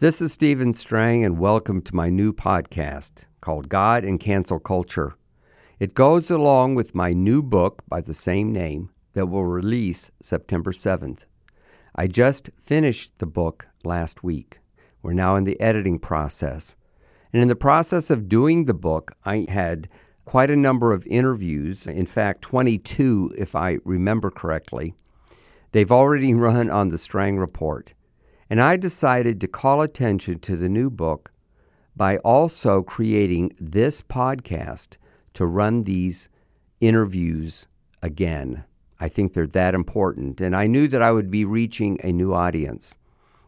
This is Stephen Strang, and welcome to my new podcast called God and Cancel Culture. It goes along with my new book by the same name that will release September 7th. I just finished the book last week. We're now in the editing process. And in the process of doing the book, I had quite a number of interviews, in fact, 22, if I remember correctly. They've already run on the Strang Report. And I decided to call attention to the new book by also creating this podcast to run these interviews again. I think they're that important. And I knew that I would be reaching a new audience.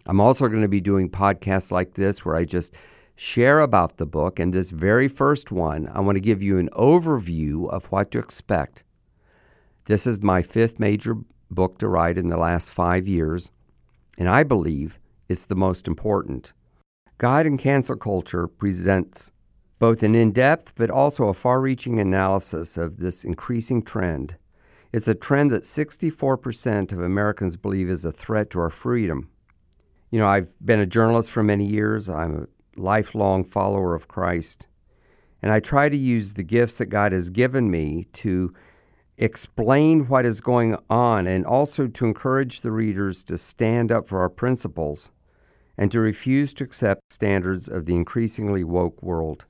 I'm also going to be doing podcasts like this where I just share about the book. And this very first one, I want to give you an overview of what to expect. This is my fifth major book to write in the last five years, and I believe it's the most important. God and Cancel Culture presents both an in depth but also a far reaching analysis of this increasing trend. It's a trend that 64% of Americans believe is a threat to our freedom. You know, I've been a journalist for many years. I'm a lifelong follower of Christ. And I try to use the gifts that God has given me to explain what is going on and also to encourage the readers to stand up for our principles and to refuse to accept standards of the increasingly woke world.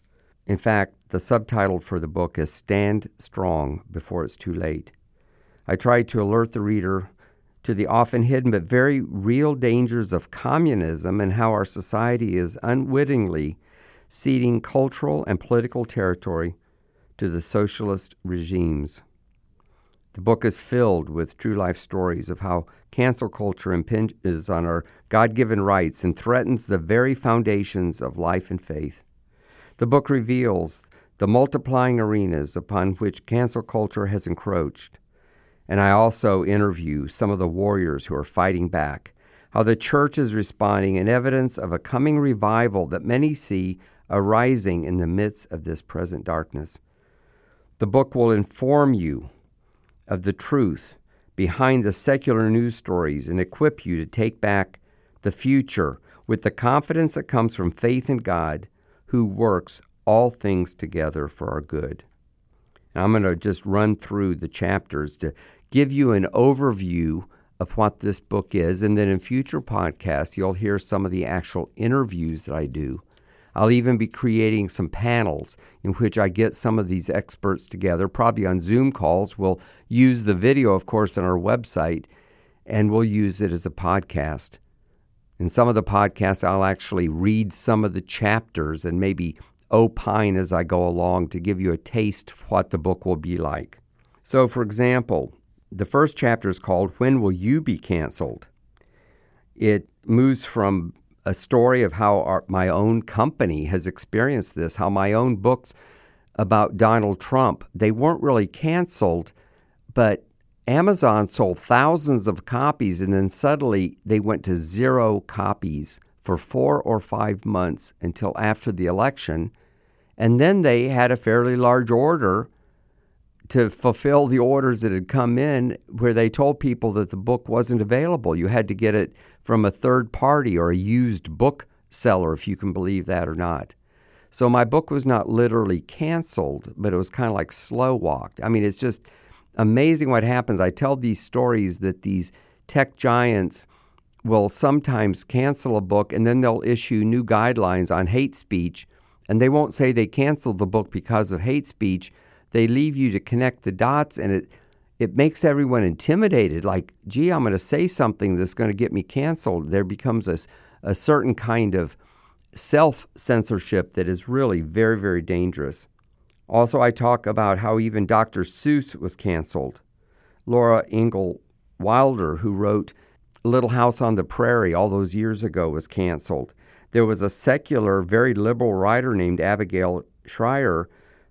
In fact, the subtitle for the book is Stand Strong Before It's Too Late. I try to alert the reader to the often hidden but very real dangers of communism and how our society is unwittingly ceding cultural and political territory to the socialist regimes. The book is filled with true life stories of how cancel culture impinges on our God given rights and threatens the very foundations of life and faith. The book reveals the multiplying arenas upon which cancel culture has encroached and I also interview some of the warriors who are fighting back, how the church is responding, and evidence of a coming revival that many see arising in the midst of this present darkness. The book will inform you of the truth behind the secular news stories and equip you to take back the future with the confidence that comes from faith in God who works all things together for our good. Now, I'm going to just run through the chapters to give you an overview of what this book is. And then in future podcasts, you'll hear some of the actual interviews that I do. I'll even be creating some panels in which I get some of these experts together, probably on Zoom calls. We'll use the video, of course, on our website, and we'll use it as a podcast. In some of the podcasts, I'll actually read some of the chapters and maybe opine as I go along to give you a taste of what the book will be like. So, for example, the first chapter is called When Will You Be Canceled? It moves from a story of how our, my own company has experienced this, how my own books about Donald Trump, they weren't really canceled, but Amazon sold thousands of copies and then suddenly they went to zero copies for four or five months until after the election. And then they had a fairly large order to fulfill the orders that had come in where they told people that the book wasn't available. You had to get it from a third party or a used book seller, if you can believe that or not. So my book was not literally canceled, but it was kind of like slow walked. I mean, it's just amazing what happens. I tell these stories that these tech giants will sometimes cancel a book and then they'll issue new guidelines on hate speech. And they won't say they canceled the book because of hate speech they leave you to connect the dots and it it makes everyone intimidated. Like gee i'm going to say something that's going to get me canceled. There becomes a, a certain kind of self censorship that is really very very dangerous. Also i talk about how even dr seuss was canceled. Laura ingalls wilder who wrote little house on the prairie all those years ago was canceled. There was a secular very liberal writer named abigail shrier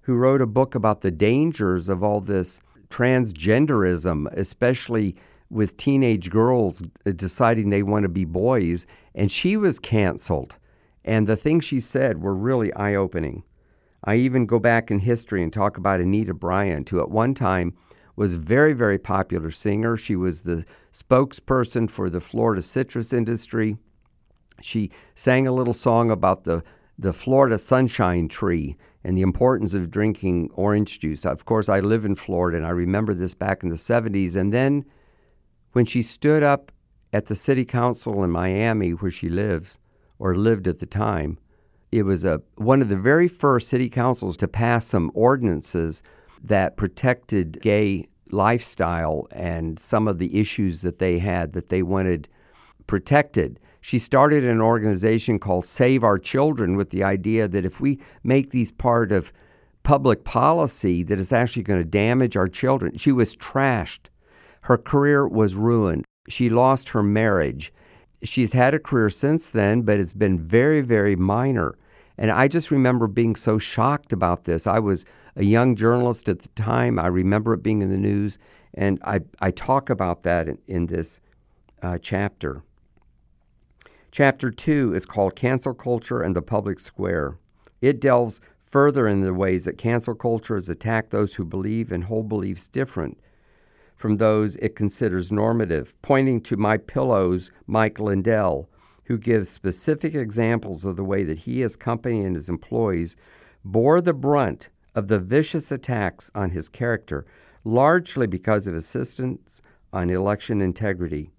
who wrote a book about the dangers of all this transgenderism, especially with teenage girls deciding they want to be boys. And she was canceled. And the things she said were really eye opening. I even go back in history and talk about Anita Bryant, who at one time was a very, very popular singer. She was the spokesperson for the Florida citrus industry. She sang a little song about the, the Florida sunshine tree and the importance of drinking orange juice. Of course, I live in Florida and I remember this back in the 70s. And then when she stood up at the city council in Miami, where she lives or lived at the time, it was a, one of the very first city councils to pass some ordinances that protected gay lifestyle and some of the issues that they had that they wanted protected. She started an organization called Save Our Children with the idea that if we make these part of public policy that is actually going to damage our children. She was trashed. Her career was ruined. She lost her marriage. She's had a career since then, but it's been very, very minor. And I just remember being so shocked about this. I was a young journalist at the time. I remember it being in the news. And I, I talk about that in, in this uh, chapter. Chapter two is called Cancel Culture and the Public Square. It delves further in the ways that cancel culture has attacked those who believe and hold beliefs different from those it considers normative, pointing to My Pillow's Mike Lindell, who gives specific examples of the way that he, his company, and his employees bore the brunt of the vicious attacks on his character, largely because of insistence on election integrity.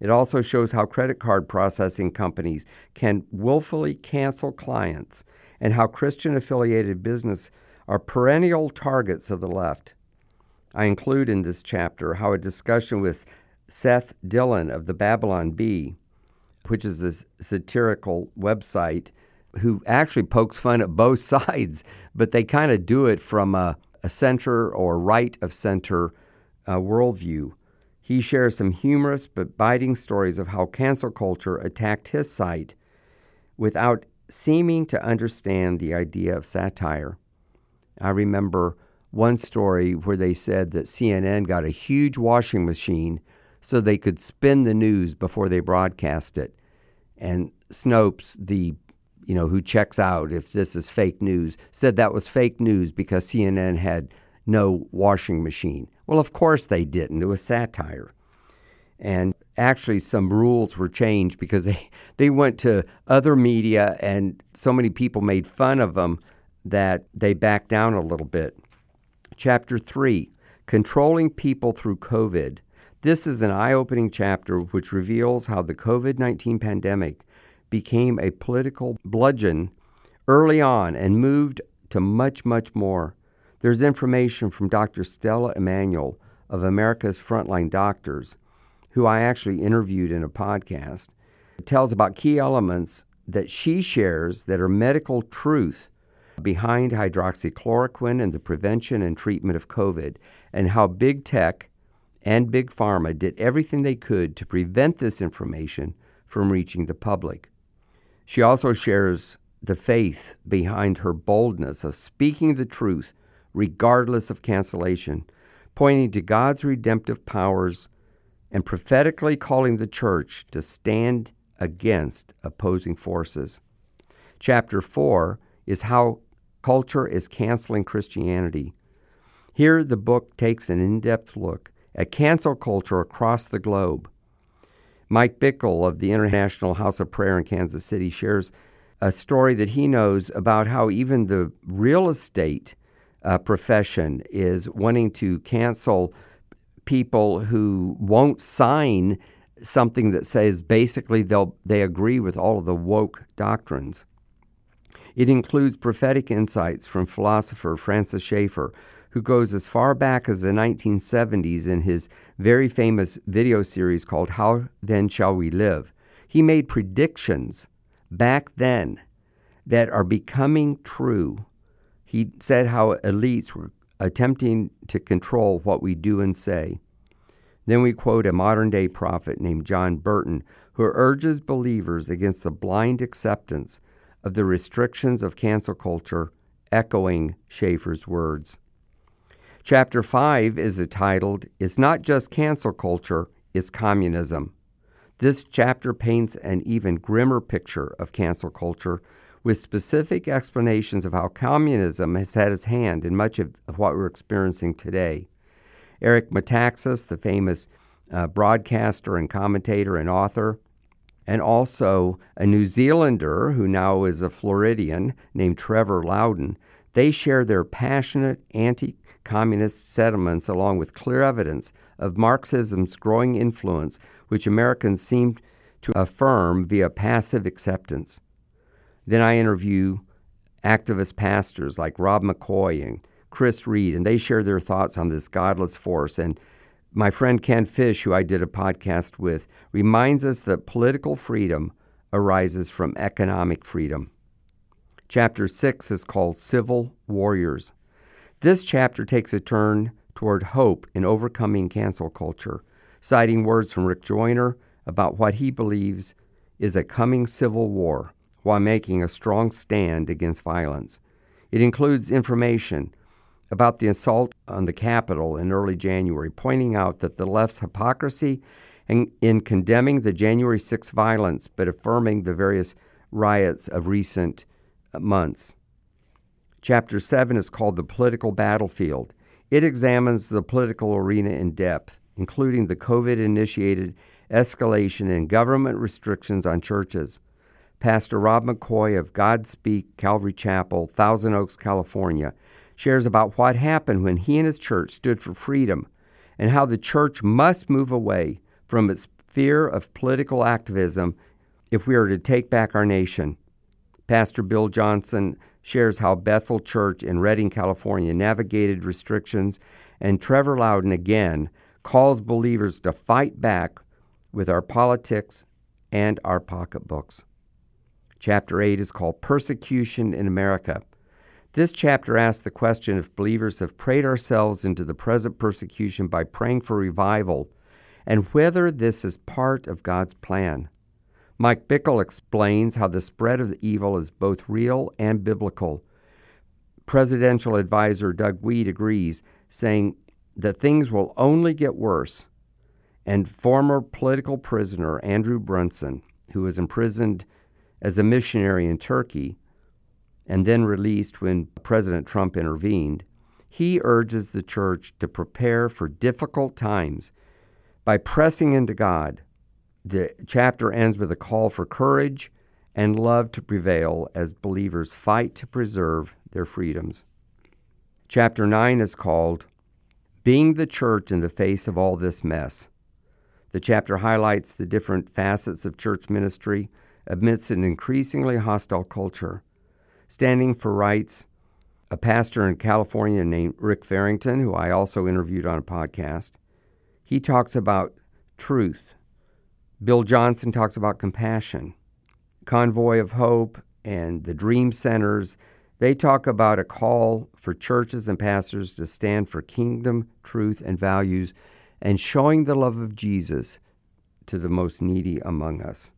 It also shows how credit card processing companies can willfully cancel clients and how Christian affiliated business are perennial targets of the left. I include in this chapter how a discussion with Seth Dillon of the Babylon Bee, which is a satirical website, who actually pokes fun at both sides, but they kind of do it from a, a, center or right of center uh, worldview. He shares some humorous but biting stories of how cancel culture attacked his site without seeming to understand the idea of satire. I remember one story where they said that CNN got a huge washing machine so they could spin the news before they broadcast it. And Snopes, the you know who checks out if this is fake news, said that was fake news because CNN had no washing machine. Well, of course they didn't. It was satire. And actually some rules were changed because they, they went to other media and so many people made fun of them that they backed down a little bit. Chapter 3 Controlling People Through COVID. This is an eye opening chapter which reveals how the COVID 19 pandemic became a political bludgeon early on and moved to much, much more. There's information from Dr. Stella Immanuel of America's Frontline Doctors, who I actually interviewed in a podcast. It tells about key elements that she shares that are medical truth behind hydroxychloroquine and the prevention and treatment of COVID, and how big tech and big pharma did everything they could to prevent this information from reaching the public. She also shares the faith behind her boldness of speaking the truth regardless of cancellation, pointing to God's redemptive powers and prophetically calling the church to stand against opposing forces. Chapter 4 is how culture is canceling Christianity. Here, the book takes an in depth look at cancel culture across the globe. Mike Bickle of the International House of Prayer in Kansas City shares a story that he knows about how even the real estate uh, profession is wanting to cancel people who won't sign something that says basically they'll they agree with all of the woke doctrines. It includes prophetic insights from philosopher Francis Schaeffer, who goes as far back as the 1970s in his very famous video series called How Then Shall We Live. He made predictions back then that are becoming true. He said how elites were attempting to control what we do and say. Then we quote a modern day prophet named John Burton, who urges believers against the blind acceptance of the restrictions of cancel culture, echoing Schaeffer's words. Chapter 5 is entitled, It's Not Just Cancel Culture, It's Communism. This chapter paints an even grimmer picture of cancel culture with specific explanations of how communism has had its hand in much of, of what we're experiencing today. Eric Metaxas, the famous uh, broadcaster and commentator and author, and also a New Zealander who now is a Floridian named Trevor Loudon. They share their passionate anti communist sentiments along with clear evidence of Marxism's growing influence, which Americans seem to affirm via passive acceptance. Then I interview activist pastors like Rob McCoy and Chris Reed, and they share their thoughts on this godless force. And my friend Ken Fish, who I did a podcast with, reminds us that political freedom arises from economic freedom. Chapter 6 is called Civil Warriors. This chapter takes a turn toward hope in overcoming cancel culture, citing words from Rick Joyner about what he believes is a coming civil war while making a strong stand against violence. It includes information about the assault on the Capitol in early January, pointing out that the left's hypocrisy in, in condemning the January 6 violence but affirming the various riots of recent months. Chapter 7 is called The Political Battlefield. It examines the political arena in depth, including the COVID initiated escalation in government restrictions on churches. Pastor Rob McCoy of Godspeak Calvary Chapel, Thousand Oaks, California, shares about what happened when he and his church stood for freedom and how the church must move away from its fear of political activism if we are to take back our nation. Pastor Bill Johnson shares how Bethel Church in Redding, California navigated restrictions, and Trevor Loudon again calls believers to fight back with our politics and our pocketbooks. Chapter 8 is called Persecution in America. This chapter asks the question if believers have prayed ourselves into the present persecution by praying for revival and whether this is part of God's plan. Mike Bickle explains how the spread of the evil is both real and biblical. Presidential advisor Doug Wead agrees, saying that things will only get worse. And former political prisoner Andrew Brunson, who was imprisoned as a missionary in Turkey, and then released when President Trump intervened, he urges the church to prepare for difficult times by pressing into God. The chapter ends with a call for courage and love to prevail as believers fight to preserve their freedoms. Chapter 9 is called Being the Church in the Face of All This Mess. The chapter highlights the different facets of church ministry amidst an increasingly hostile culture standing for rights, a pastor in California named Rick Farrington, who I also interviewed on a podcast. He talks about truth. Bill Johnson talks about compassion. Convoy of Hope and the Dream Centers, they talk about a call for churches and pastors to stand for kingdom, truth, and values and showing the love of Jesus to the most needy among us.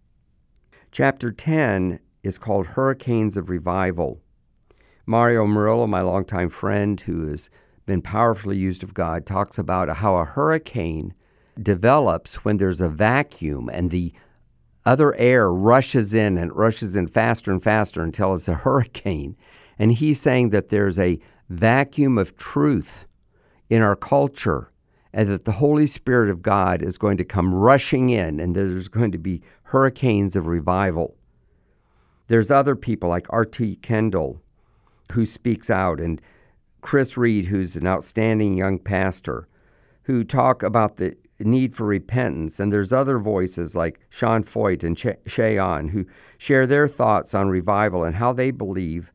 Chapter 10 is called Hurricanes of Revival. Mario Murillo, my longtime friend who has been powerfully used of God, talks about how a hurricane develops when there's a vacuum and the other air rushes in and rushes in faster and faster until it's a hurricane. And he's saying that there's a vacuum of truth in our culture and that the Holy Spirit of God is going to come rushing in and there's going to be hurricanes of revival. There's other people like R.T. Kendall who speaks out, and Chris Reed, who's an outstanding young pastor, who talk about the need for repentance. And there's other voices like Sean Feucht and Ché who share their thoughts on revival and how they believe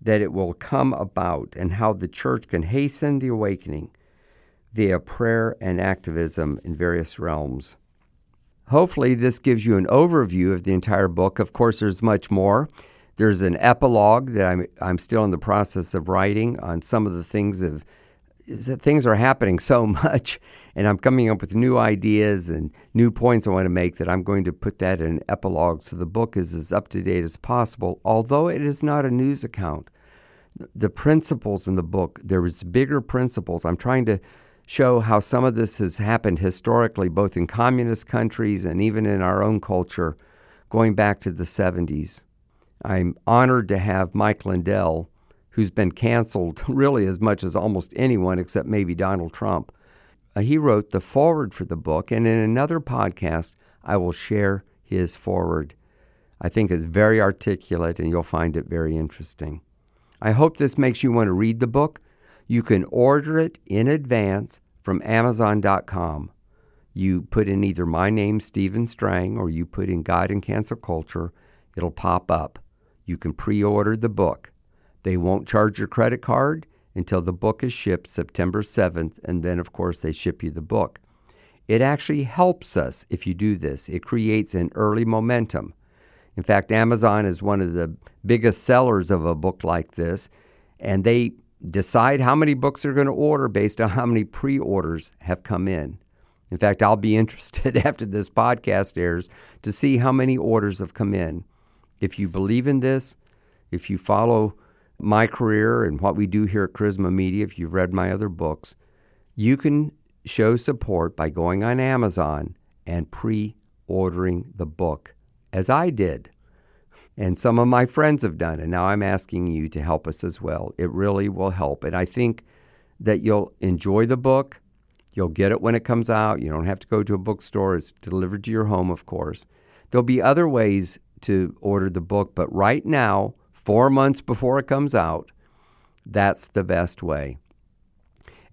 that it will come about and how the church can hasten the awakening via prayer and activism in various realms. Hopefully, this gives you an overview of the entire book. Of course, there's much more. There's an epilogue that I'm, I'm still in the process of writing on some of the things of things are happening so much, and I'm coming up with new ideas and new points I want to make that I'm going to put that in an epilogue so the book is as up to date as possible. Although it is not a news account, the principles in the book there is bigger principles. I'm trying to show how some of this has happened historically, both in communist countries and even in our own culture, going back to the 70s. I'm honored to have Mike Lindell, who's been canceled really as much as almost anyone except maybe Donald Trump. Uh, he wrote the foreword for the book, and in another podcast, I will share his foreword. I think is very articulate and you'll find it very interesting. I hope this makes you want to read the book. You can order it in advance from Amazon.com. You put in either my name, Stephen Strang, or you put in God and Cancel Culture, it'll pop up. You can pre order the book. They won't charge your credit card until the book is shipped September 7th, and then, of course, they ship you the book. It actually helps us if you do this. It creates an early momentum. In fact, Amazon is one of the biggest sellers of a book like this, and they decide how many books they're going to order based on how many pre orders have come in. In fact, I'll be interested after this podcast airs to see how many orders have come in. If you believe in this, if you follow my career and what we do here at Charisma Media, if you've read my other books, you can show support by going on Amazon and pre ordering the book, as I did. And some of my friends have done, and now I'm asking you to help us as well. It really will help. And I think that you'll enjoy the book. You'll get it when it comes out. You don't have to go to a bookstore. It's delivered to your home, of course. There'll be other ways to order the book, but right now, four months before it comes out, that's the best way.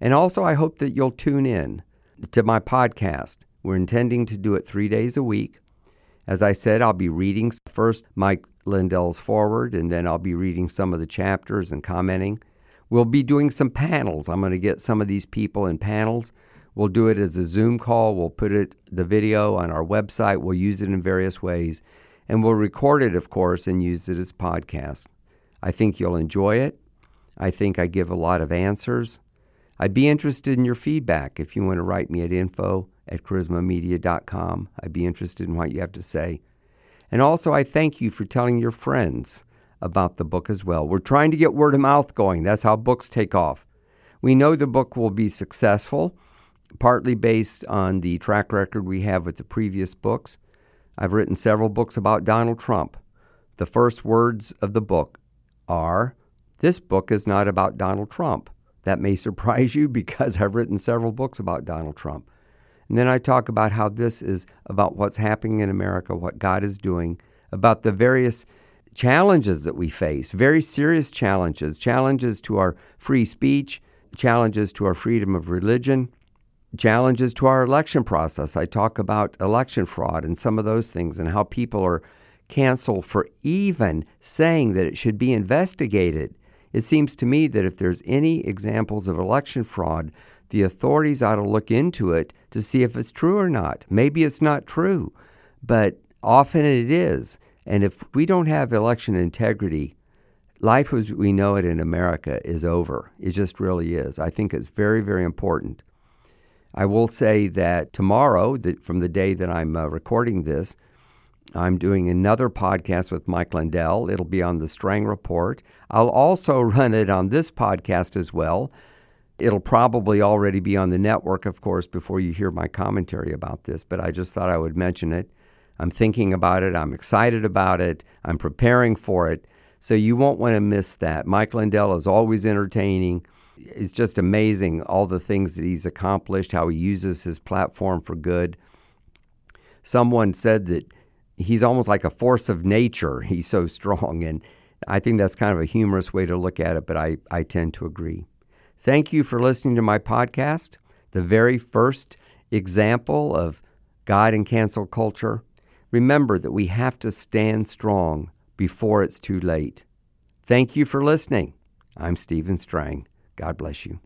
And also, I hope that you'll tune in to my podcast. We're intending to do it three days a week. As I said, I'll be reading first Mike Lindell's foreword, and then I'll be reading some of the chapters and commenting. We'll be doing some panels. I'm going to get some of these people in panels. We'll do it as a Zoom call. We'll put it the video on our website. We'll use it in various ways, and we'll record it, of course, and use it as podcast. I think you'll enjoy it. I think I give a lot of answers. I'd be interested in your feedback if you want to write me at info at charismamedia.com. I'd be interested in what you have to say. And also, I thank you for telling your friends about the book as well. We're trying to get word of mouth going. That's how books take off. We know the book will be successful, partly based on the track record we have with the previous books. I've written several books about Donald Trump. The first words of the book are This book is not about Donald Trump. That may surprise you because I've written several books about Donald Trump. And then I talk about how this is about what's happening in America, what God is doing, about the various challenges that we face, very serious challenges, challenges to our free speech, challenges to our freedom of religion, challenges to our election process. I talk about election fraud and some of those things and how people are canceled for even saying that it should be investigated. It seems to me that if there's any examples of election fraud, the authorities ought to look into it to see if it's true or not. Maybe it's not true, but often it is. And if we don't have election integrity, life as we know it in America is over. It just really is. I think it's very, very important. I will say that tomorrow, that from the day that I'm uh, recording this, I'm doing another podcast with Mike Lindell. It'll be on the Strang Report. I'll also run it on this podcast as well. It'll probably already be on the network, of course, before you hear my commentary about this, but I just thought I would mention it. I'm thinking about it. I'm excited about it. I'm preparing for it. So you won't want to miss that. Mike Lindell is always entertaining. It's just amazing all the things that he's accomplished, how he uses his platform for good. Someone said that he's almost like a force of nature. He's so strong. And I think that's kind of a humorous way to look at it, but I, I tend to agree. Thank you for listening to my podcast, the very first example of God and cancel culture. Remember that we have to stand strong before it's too late. Thank you for listening. I'm Stephen Strang. God bless you.